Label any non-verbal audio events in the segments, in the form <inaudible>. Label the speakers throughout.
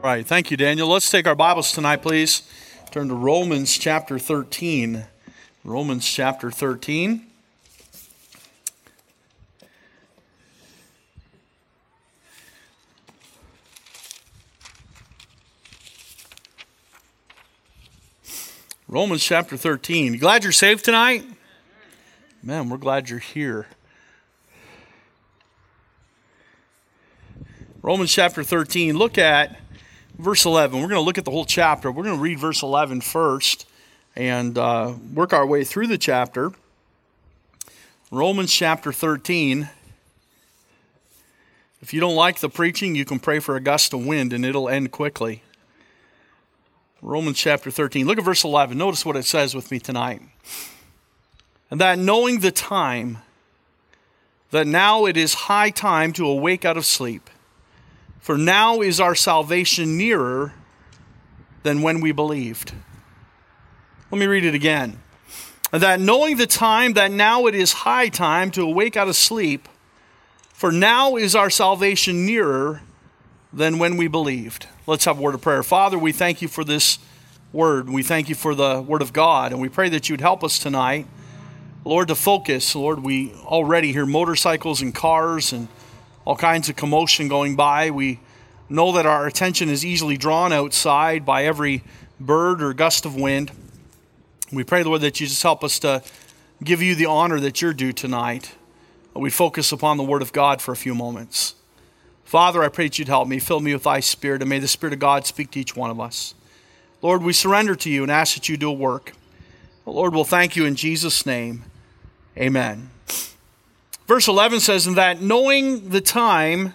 Speaker 1: All right, thank you, Daniel. Let's take our Bibles tonight, please. Turn to Romans chapter 13. Romans chapter 13. Romans chapter 13. You glad you're saved tonight? Man, we're glad you're here. Romans chapter 13. Look at verse 11. We're going to look at the whole chapter. We're going to read verse 11 first and uh, work our way through the chapter. Romans chapter 13. If you don't like the preaching, you can pray for a gust of wind and it'll end quickly. Romans chapter 13. Look at verse 11. Notice what it says with me tonight. And that knowing the time, that now it is high time to awake out of sleep. For now is our salvation nearer than when we believed. Let me read it again. That knowing the time, that now it is high time to awake out of sleep, for now is our salvation nearer than when we believed. Let's have a word of prayer. Father, we thank you for this word. We thank you for the word of God, and we pray that you'd help us tonight, Lord, to focus. Lord, we already hear motorcycles and cars and all kinds of commotion going by. We know that our attention is easily drawn outside by every bird or gust of wind. We pray, Lord, that you just help us to give you the honor that you're due tonight. We focus upon the Word of God for a few moments. Father, I pray that you'd help me, fill me with thy Spirit, and may the Spirit of God speak to each one of us. Lord, we surrender to you and ask that you do a work. Lord, we'll thank you in Jesus' name. Amen. Verse 11 says, And that knowing the time,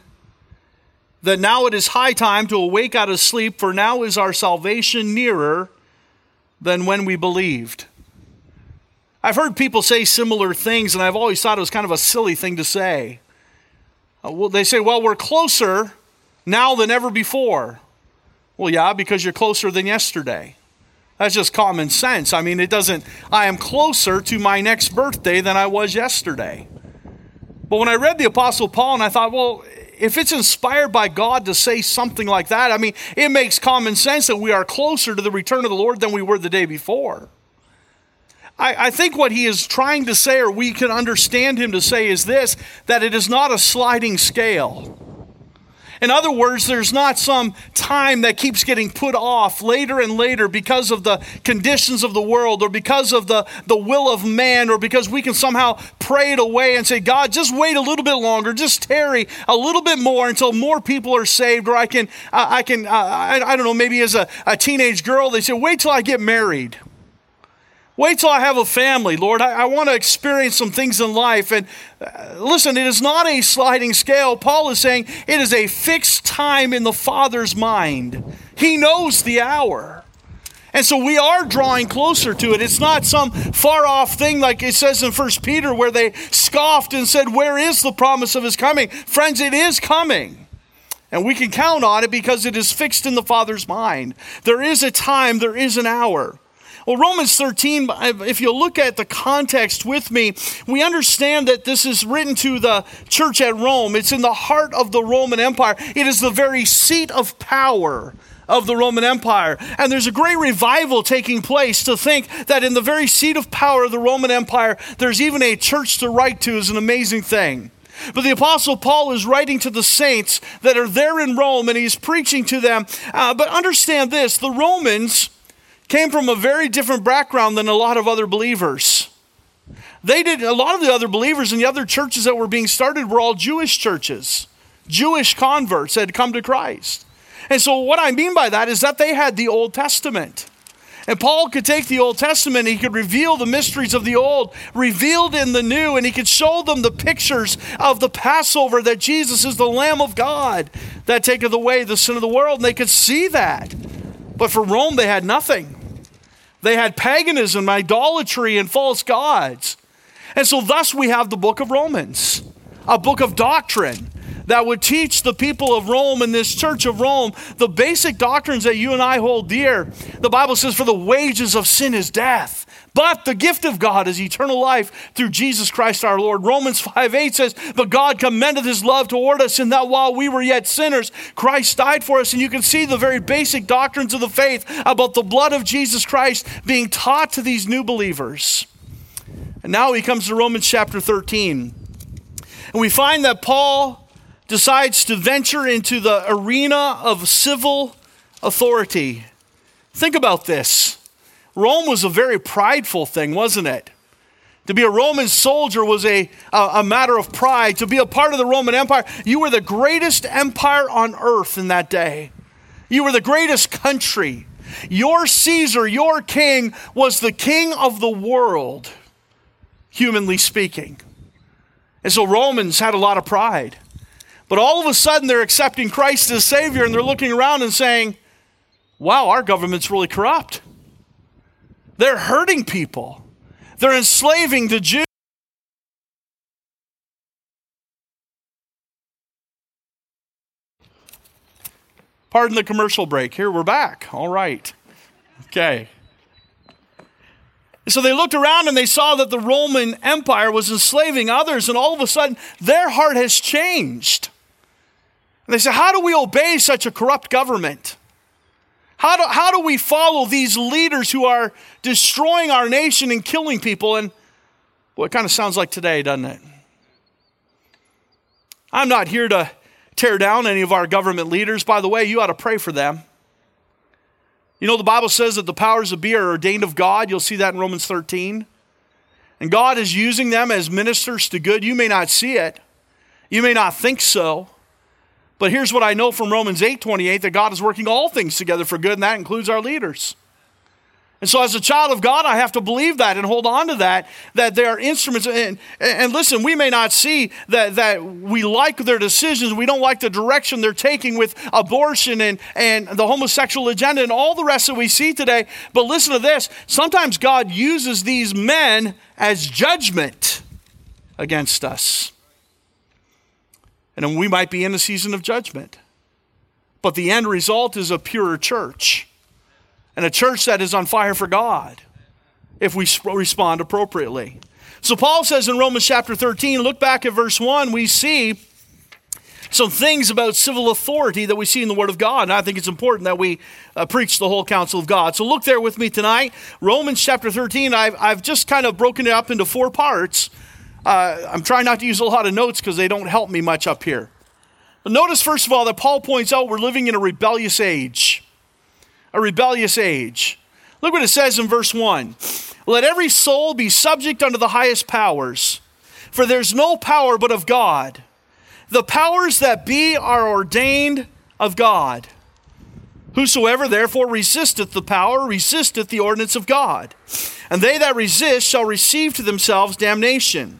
Speaker 1: that now it is high time to awake out of sleep, for now is our salvation nearer than when we believed. I've heard people say similar things, and I've always thought it was kind of a silly thing to say. Uh, well, they say, well, we're closer now than ever before. Well, yeah, because you're closer than yesterday. That's just common sense. I mean, it doesn't, I am closer to my next birthday than I was yesterday. But when I read the Apostle Paul and I thought, well, if it's inspired by God to say something like that, I mean, it makes common sense that we are closer to the return of the Lord than we were the day before. I, I, think what he is trying to say, or we can understand him to say, is this that it is not a sliding scale. In other words, there's not some time that keeps getting put off later and later because of the conditions of the world or because of the, the will of man or because we can somehow pray it away and say, God, just wait a little bit longer, just tarry a little bit more until more people are saved. Or I can, I, I can, I, I don't know, maybe as a, a teenage girl, they say, wait till I get married. Wait till I have a family, Lord. I, I want to experience some things in life. And uh, listen, it is not a sliding scale. Paul is saying it is a fixed time in the Father's mind. He knows the hour. And so we are drawing closer to it. It's not some far off thing like it says in First Peter where they scoffed and said, Where is the promise of his coming? Friends, it is coming. And we can count on it because it is fixed in the Father's mind. There is a time, there is an hour. Well, Romans 13, if you look at the context with me, we understand that this is written to the church at Rome. It's in the heart of the Roman Empire, it is the very seat of power of the Roman Empire. And there's a great revival taking place to think that in the very seat of power of the Roman Empire, there's even a church to write to is an amazing thing. But the Apostle Paul is writing to the saints that are there in Rome and he's preaching to them. Uh, but understand this the Romans came from a very different background than a lot of other believers. They did, a lot of the other believers in the other churches that were being started were all Jewish churches, Jewish converts had come to Christ. And so, what I mean by that is that they had the Old Testament. And Paul could take the Old Testament, he could reveal the mysteries of the Old, revealed in the New, and he could show them the pictures of the Passover that Jesus is the Lamb of God that taketh away the sin of the world. And they could see that. But for Rome, they had nothing. They had paganism, idolatry, and false gods. And so, thus, we have the book of Romans, a book of doctrine that would teach the people of Rome and this church of Rome the basic doctrines that you and I hold dear. The Bible says, For the wages of sin is death, But the gift of God is eternal life through Jesus Christ our Lord. Romans 5 8 says, But God commended his love toward us in that while we were yet sinners, Christ died for us. And you can see the very basic doctrines of the faith about the blood of Jesus Christ being taught to these new believers. And now he comes to Romans chapter 13. And we find that Paul decides to venture into the arena of civil authority. Think about this. Rome was a very prideful thing, wasn't it? To be a Roman soldier was a, a, a, matter of pride. To be a part of the Roman Empire, you were the greatest empire on earth in that day. You were the greatest country. Your Caesar, your king, was the king of the world, humanly speaking. And so Romans had a lot of pride. But all of a sudden, they're accepting Christ as Savior and they're looking around and saying, wow, our government's really corrupt. They're hurting people, they're enslaving the Jews. Pardon the commercial break. Here we're back. All right. Okay. So they looked around and they saw that the Roman Empire was enslaving others, and all of a sudden their heart has changed. And they said, How do we obey such a corrupt government? How do, how do we follow these leaders who are destroying our nation and killing people? And well, kind of sounds like today, doesn't it? I'm not here to tear down any of our government leaders. By the way, you ought to pray for them. You know, the Bible says that the powers of be are ordained of God. You'll see that in Romans 13. And God is using them as ministers to good. You may not see it, you may not think so. But here's what I know from Romans 8 28 that God is working all things together for good, and that includes our leaders. And so, as a child of God, I have to believe that and hold on to that, that they are instruments. And, and listen, we may not see that, that we like their decisions, we don't like the direction they're taking with abortion and, and the homosexual agenda and all the rest that we see today. But listen to this sometimes God uses these men as judgment against us. And we might be in a season of judgment. But the end result is a purer church and a church that is on fire for God if we respond appropriately. So Paul says in Romans chapter 13, look back at verse 1, we see some things about civil authority that we see in the Word of God. And I think it's important that we uh, preach the whole counsel of God. So look there with me tonight. Romans chapter 13, I've, I've just kind of broken it up into four parts. Uh, I'm trying not to use a lot of notes because they don't help me much up here. But notice, first of all, that Paul points out we're living in a rebellious age. A rebellious age. Look what it says in verse 1 Let every soul be subject unto the highest powers, for there's no power but of God. The powers that be are ordained of God. Whosoever therefore resisteth the power resisteth the ordinance of God. And they that resist shall receive to themselves damnation.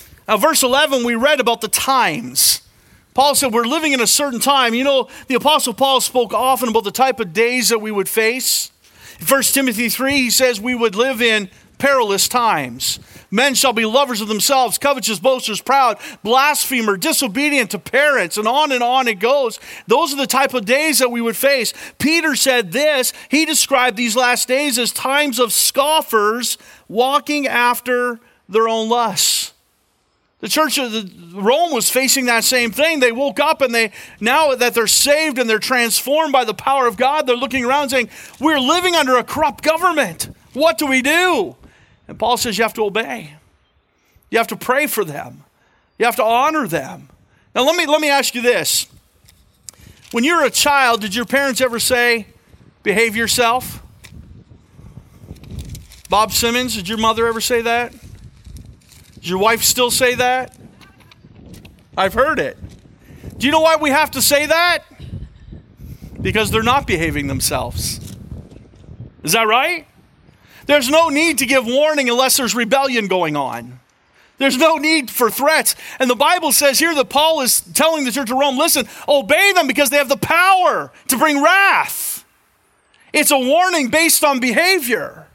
Speaker 1: Now, verse 11, we read about the times. Paul said, We're living in a certain time. You know, the Apostle Paul spoke often about the type of days that we would face. In 1 Timothy 3, he says we would live in perilous times. Men shall be lovers of themselves, covetous, boasters, proud, blasphemer, disobedient to parents, and on and on it goes. Those are the type of days that we would face. Peter said this. He described these last days as times of scoffers walking after their own lusts. The church of Rome was facing that same thing. They woke up and they, now that they're saved and they're transformed by the power of God, they're looking around saying, We're living under a corrupt government. What do we do? And Paul says, You have to obey. You have to pray for them. You have to honor them. Now, let me, let me ask you this. When you were a child, did your parents ever say, Behave yourself? Bob Simmons, did your mother ever say that? Does your wife still say that? I've heard it. Do you know why we have to say that? Because they're not behaving themselves. Is that right? There's no need to give warning unless there's rebellion going on. There's no need for threats. And the Bible says here that Paul is telling the church of Rome listen, obey them because they have the power to bring wrath. It's a warning based on behavior.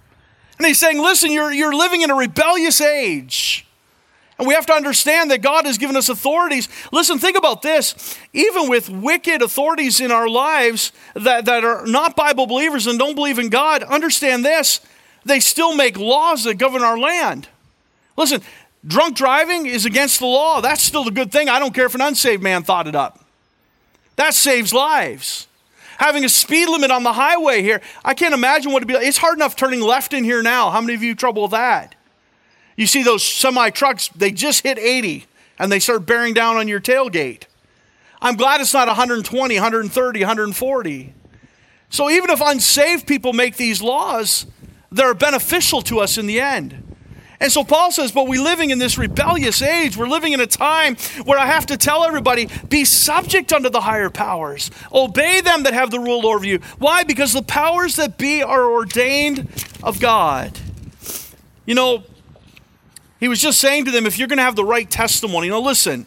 Speaker 1: And he's saying, listen, you're, you're living in a rebellious age. And we have to understand that God has given us authorities. Listen, think about this. Even with wicked authorities in our lives that, that are not Bible believers and don't believe in God, understand this. They still make laws that govern our land. Listen, drunk driving is against the law. That's still a good thing. I don't care if an unsaved man thought it up. That saves lives. Having a speed limit on the highway here, I can't imagine what it'd be like. It's hard enough turning left in here now. How many of you trouble with that? You see those semi trucks, they just hit 80 and they start bearing down on your tailgate. I'm glad it's not 120, 130, 140. So even if unsaved people make these laws, they're beneficial to us in the end. And so Paul says, but we're living in this rebellious age. We're living in a time where I have to tell everybody, be subject unto the higher powers. Obey them that have the rule over you. Why? Because the powers that be are ordained of God. You know, he was just saying to them, if you're going to have the right testimony, now listen.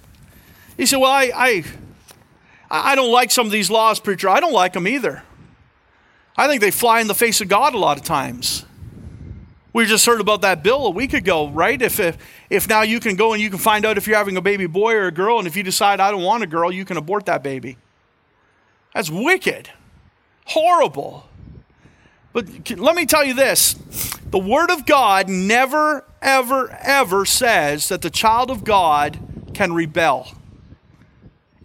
Speaker 1: He said, well, I, I, I don't like some of these laws, preacher. I don't like them either. I think they fly in the face of God a lot of times. We just heard about that bill a week ago, right? If, if, if now you can go and you can find out if you're having a baby boy or a girl, and if you decide I don't want a girl, you can abort that baby. That's wicked, horrible. But let me tell you this the Word of God never, ever, ever says that the child of God can rebel.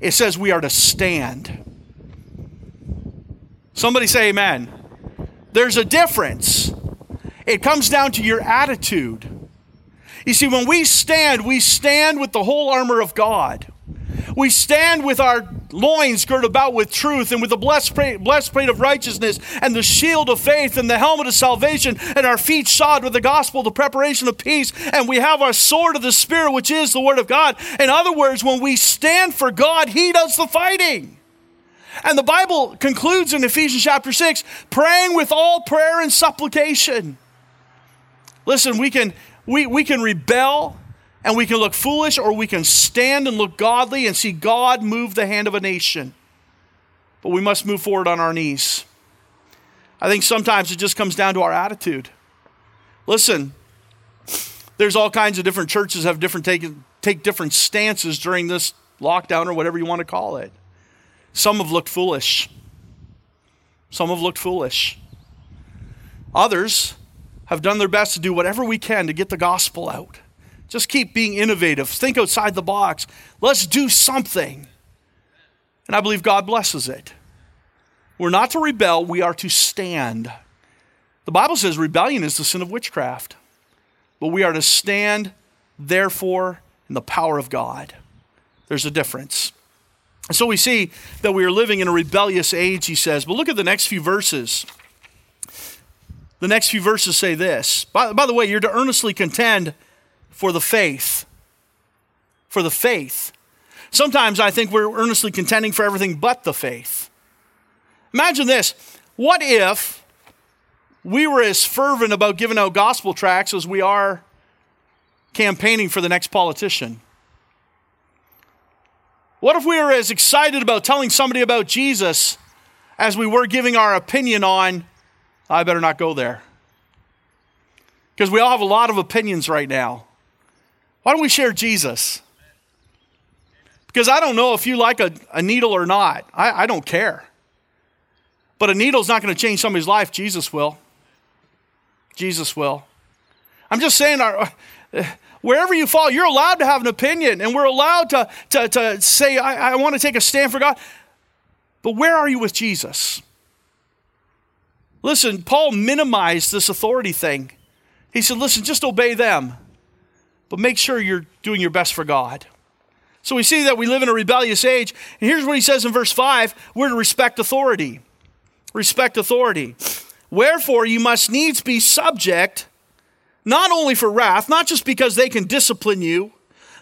Speaker 1: It says we are to stand. Somebody say amen. There's a difference. It comes down to your attitude. You see, when we stand, we stand with the whole armor of God. We stand with our loins girded about with truth and with the blessed plate of righteousness and the shield of faith and the helmet of salvation and our feet shod with the gospel, the preparation of peace. And we have our sword of the Spirit, which is the word of God. In other words, when we stand for God, He does the fighting. And the Bible concludes in Ephesians chapter 6 praying with all prayer and supplication. Listen, we can, we, we can rebel and we can look foolish or we can stand and look godly and see God move the hand of a nation. But we must move forward on our knees. I think sometimes it just comes down to our attitude. Listen, there's all kinds of different churches have different take, take different stances during this lockdown or whatever you want to call it. Some have looked foolish. Some have looked foolish. Others have done their best to do whatever we can to get the gospel out. Just keep being innovative. Think outside the box. Let's do something. And I believe God blesses it. We're not to rebel, we are to stand. The Bible says rebellion is the sin of witchcraft. But we are to stand, therefore, in the power of God. There's a difference. And so we see that we are living in a rebellious age, he says. But look at the next few verses. The next few verses say this. By, by the way, you're to earnestly contend for the faith. For the faith. Sometimes I think we're earnestly contending for everything but the faith. Imagine this. What if we were as fervent about giving out gospel tracts as we are campaigning for the next politician? What if we were as excited about telling somebody about Jesus as we were giving our opinion on, I better not go there? Because we all have a lot of opinions right now. Why don't we share Jesus? Because I don't know if you like a, a needle or not. I, I don't care. But a needle's not going to change somebody's life. Jesus will. Jesus will. I'm just saying, our, uh, wherever you fall, you're allowed to have an opinion, and we're allowed to, to, to say, I, I want to take a stand for God. But where are you with Jesus? Listen, Paul minimized this authority thing. He said, listen, just obey them but make sure you're doing your best for God. So we see that we live in a rebellious age. And here's what he says in verse 5 we're to respect authority. Respect authority. Wherefore, you must needs be subject, not only for wrath, not just because they can discipline you,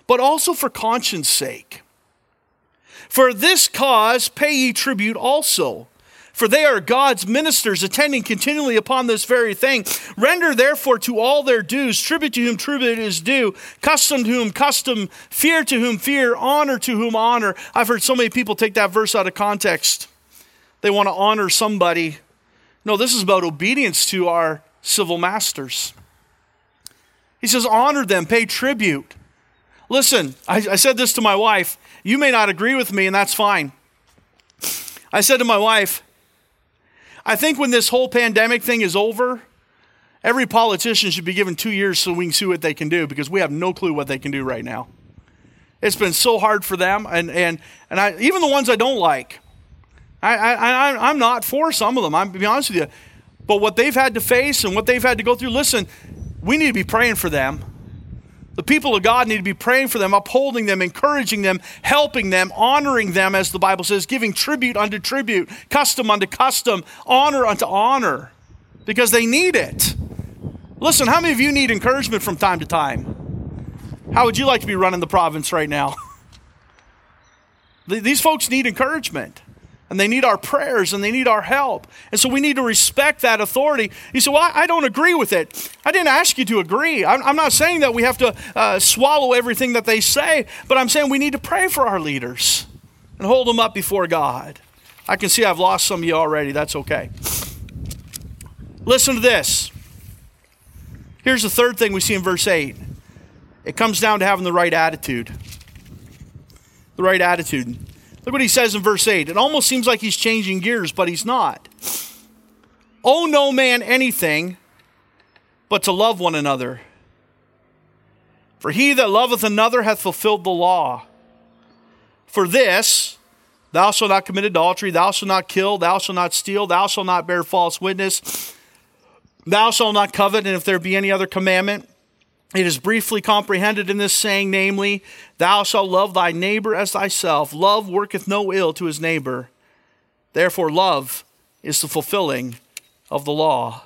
Speaker 1: but also for conscience sake. For this cause pay ye tribute also, for they are God's ministers, attending continually upon this very thing. Render therefore to all their dues, tribute to whom tribute is due, custom to whom custom, fear to whom fear, honor to whom honor. I've heard so many people take that verse out of context. They want to honor somebody. No, this is about obedience to our civil masters. He says, honor them, pay tribute. Listen, I, I said this to my wife. You may not agree with me, and that's fine. I said to my wife, I think when this whole pandemic thing is over, every politician should be given two years so we can see what they can do because we have no clue what they can do right now. It's been so hard for them, and, and, and I, even the ones I don't like. I, I, I'm not for some of them, I'm to be honest with you. But what they've had to face and what they've had to go through, listen, we need to be praying for them. The people of God need to be praying for them, upholding them, encouraging them, helping them, honoring them, as the Bible says, giving tribute unto tribute, custom unto custom, honor unto honor, because they need it. Listen, how many of you need encouragement from time to time? How would you like to be running the province right now? <laughs> These folks need encouragement and they need our prayers and they need our help. And so we need to respect that authority. You say, Well, I, don't agree with it. I didn't ask you to agree. I'm, I'm not saying that we have to uh, swallow everything that they say, but I'm saying we need to pray for our leaders and hold them up before God. I can see I've lost some of you already. That's okay. Listen to this. Here's the third thing we see in verse 8 it comes down to having the right attitude. The right attitude. Look what he says in verse 8. It almost seems like he's changing gears, but he's not. Owe no man anything but to love one another. For he that loveth another hath fulfilled the law. For this, thou shalt not commit adultery, thou shalt not kill, thou shalt not steal, thou shalt not bear false witness, thou shalt not covet, and if there be any other commandment, it is briefly comprehended in this saying, namely, Thou shalt love thy neighbor as thyself. Love worketh no ill to his neighbor. Therefore, love is the fulfilling of the law.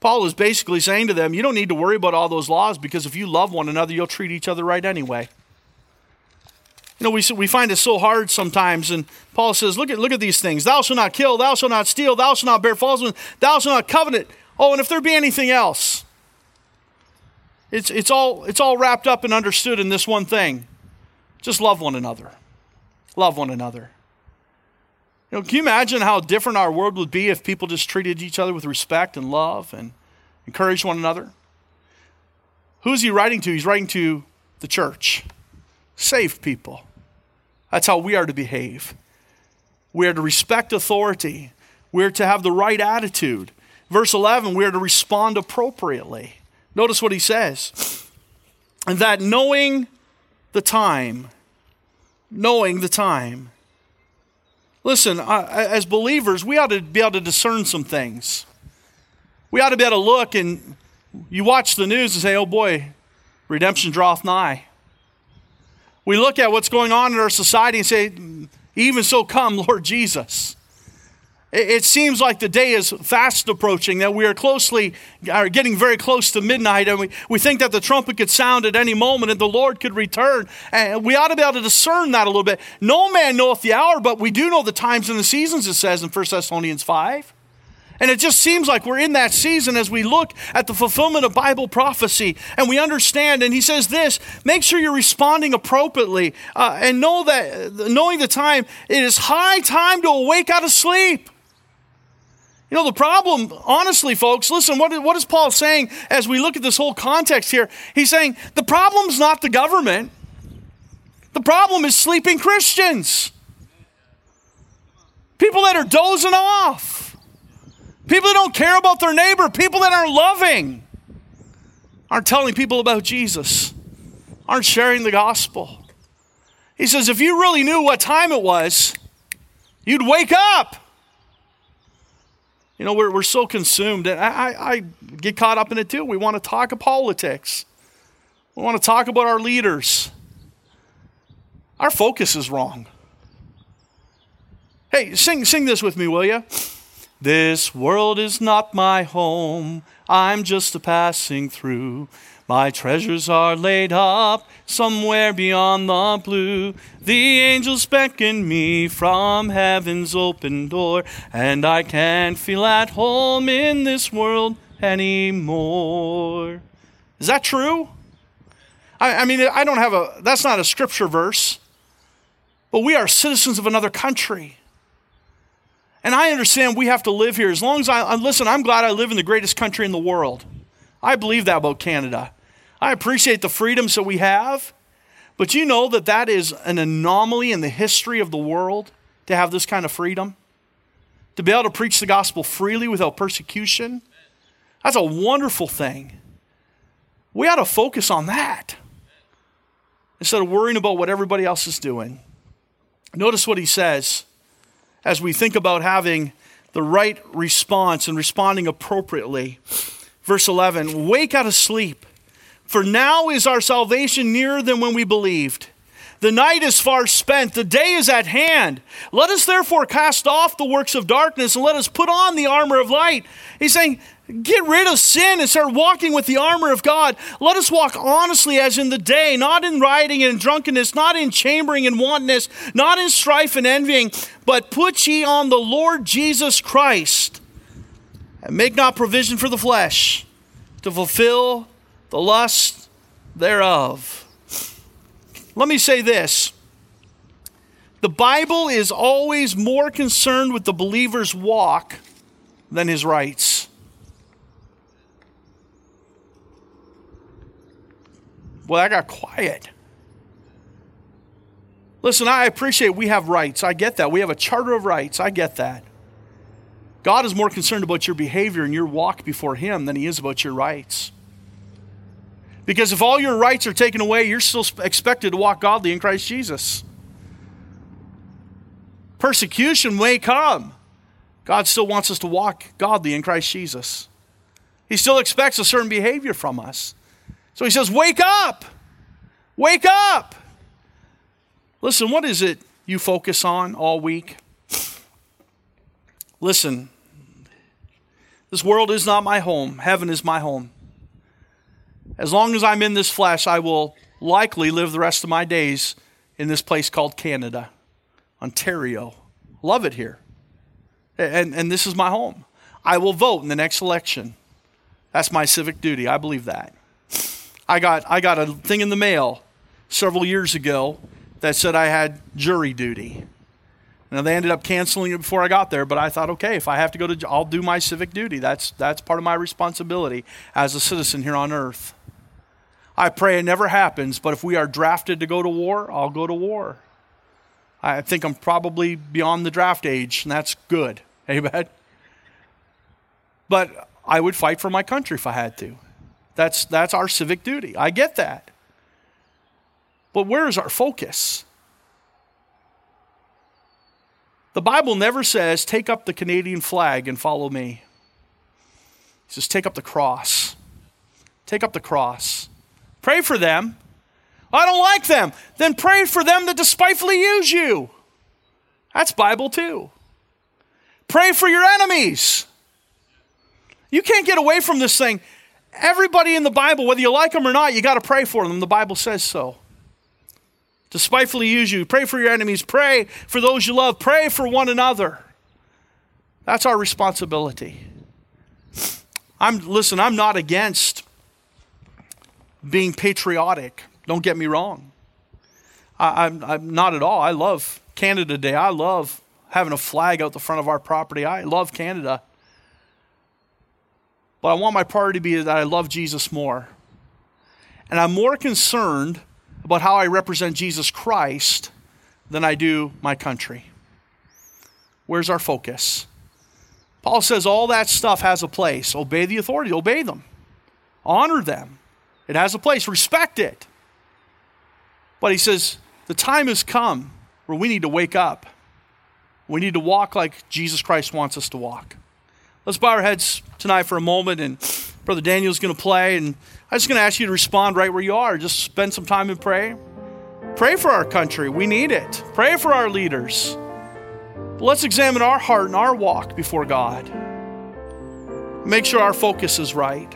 Speaker 1: Paul is basically saying to them, You don't need to worry about all those laws because if you love one another, you'll treat each other right anyway. You know, we, we find it so hard sometimes, and Paul says, look at, look at these things. Thou shalt not kill, thou shalt not steal, thou shalt not bear false witness, thou shalt not covet. Oh, and if there be anything else, it's, it's, all, it's all wrapped up and understood in this one thing just love one another. Love one another. You know, can you imagine how different our world would be if people just treated each other with respect and love and encouraged one another? Who's he writing to? He's writing to the church. Saved people. That's how we are to behave. We are to respect authority. We are to have the right attitude. Verse 11, we are to respond appropriately. Notice what he says. And that knowing the time, knowing the time. Listen, as believers, we ought to be able to discern some things. We ought to be able to look and you watch the news and say, oh boy, redemption draweth nigh. We look at what's going on in our society and say, even so come, <laughs> Lord Jesus. It seems like the day is fast approaching, that we are closely, are getting very close to midnight, and we, we think that the trumpet could sound at any moment and the Lord could return. And we ought to be able to discern that a little bit. No man knoweth the hour, but we do know the times and the seasons, it says in 1 Thessalonians 5. And it just seems like we're in that season as we look at the fulfillment of Bible prophecy and we understand. And he says this make sure you're responding appropriately uh, and know that, knowing the time, it is high time to awake out of sleep. You know, the problem, honestly, folks, listen, what, what is Paul saying as we look at this whole context here? He's saying the problem's not the government, the problem is sleeping Christians. People that are dozing off, people that don't care about their neighbor, people that aren't loving, aren't telling people about Jesus, aren't sharing the gospel. He says, if you really knew what time it was, you'd wake up. You know, we're, we're so consumed, and I, I, I get caught up in it too. We want to talk of politics, we want to talk about our leaders. Our focus is wrong. Hey, sing, sing this with me, will you? This world is not my home, I'm just a passing through. My treasures are laid up somewhere beyond the blue. The angels beckon me from heaven's open door, and I can't feel at home in this world anymore. Is that true? I, I mean, I don't have a, that's not a scripture verse, but we are citizens of another country. And I understand we have to live here. As long as I, listen, I'm glad I live in the greatest country in the world. I believe that about Canada. I appreciate the freedoms that we have, but you know that that is an anomaly in the history of the world to have this kind of freedom? To be able to preach the gospel freely without persecution? That's a wonderful thing. We ought to focus on that instead of worrying about what everybody else is doing. Notice what he says as we think about having the right response and responding appropriately. Verse 11 Wake out of sleep for now is our salvation nearer than when we believed. The night is far spent, the day is at hand. Let us therefore cast off the works of darkness and let us put on the armor of light. He's saying, Get rid of sin and start walking with the armor of God. Let us walk honestly as in the day, not in rioting and drunkenness, not in chambering and wantonness, not in strife and envying, but put ye on the Lord Jesus Christ. And make not provision for the flesh to fulfill the lust thereof. Let me say this the Bible is always more concerned with the believer's walk than his rights. Well, I got quiet. Listen, I appreciate we have rights. I get that. We have a charter of rights. I get that. God is more concerned about your behavior and your walk before Him than He is about your rights. Because if all your rights are taken away, you're still expected to walk godly in Christ Jesus. Persecution may come. God still wants us to walk godly in Christ Jesus. He still expects a certain behavior from us. So he says, Wake up! Wake up! Listen, what is it you focus on all week? Listen, this world is not my home, heaven is my home. As long as I'm in this flesh, I will likely live the rest of my days in this place called Canada, Ontario. Love it here. And, and this is my home. I will vote in the next election. That's my civic duty. I believe that. I got, I got a thing in the mail several years ago that said I had jury duty. Now they ended up canceling it before I got there, but I thought, okay, if I have to go to, I'll do my civic duty. That's that's part of my responsibility as a citizen here on earth. I pray it never happens, but if we are drafted to go to war, I'll go to war. I think I'm probably beyond the draft age, and that's good. <laughs> Amen. But I would fight for my country if I had to. That's, that's our civic duty. I get that. But where is our focus? The Bible never says, take up the Canadian flag and follow me. It says, take up the cross. Take up the cross. Pray for them. I don't like them. Then pray for them that despitefully use you. That's Bible too. Pray for your enemies. You can't get away from this thing. Everybody in the Bible, whether you like them or not, you got to pray for them. The Bible says so. Despitefully use you. Pray for your enemies. Pray for those you love. Pray for one another. That's our responsibility. I'm listen, I'm not against being patriotic. Don't get me wrong. I, am I'm, I'm not at all. I love Canada Day. I love having a flag out the front of our property. I love Canada. But I want my priority to be that I love Jesus more. And I'm more concerned about how I represent Jesus Christ than I do my country. Where's our focus? Paul says all that stuff has a place. Obey the authority, obey them, honor them. It has a place. Respect it. But he says, the time has come where we need to wake up. We need to walk like Jesus Christ wants us to walk. Let's bow our heads tonight for a moment, and Brother Daniel's going to play. And I'm just going to ask you to respond right where you are. Just spend some time and pray. Pray for our country. We need it. Pray for our leaders. But let's examine our heart and our walk before God. Make sure our focus is right.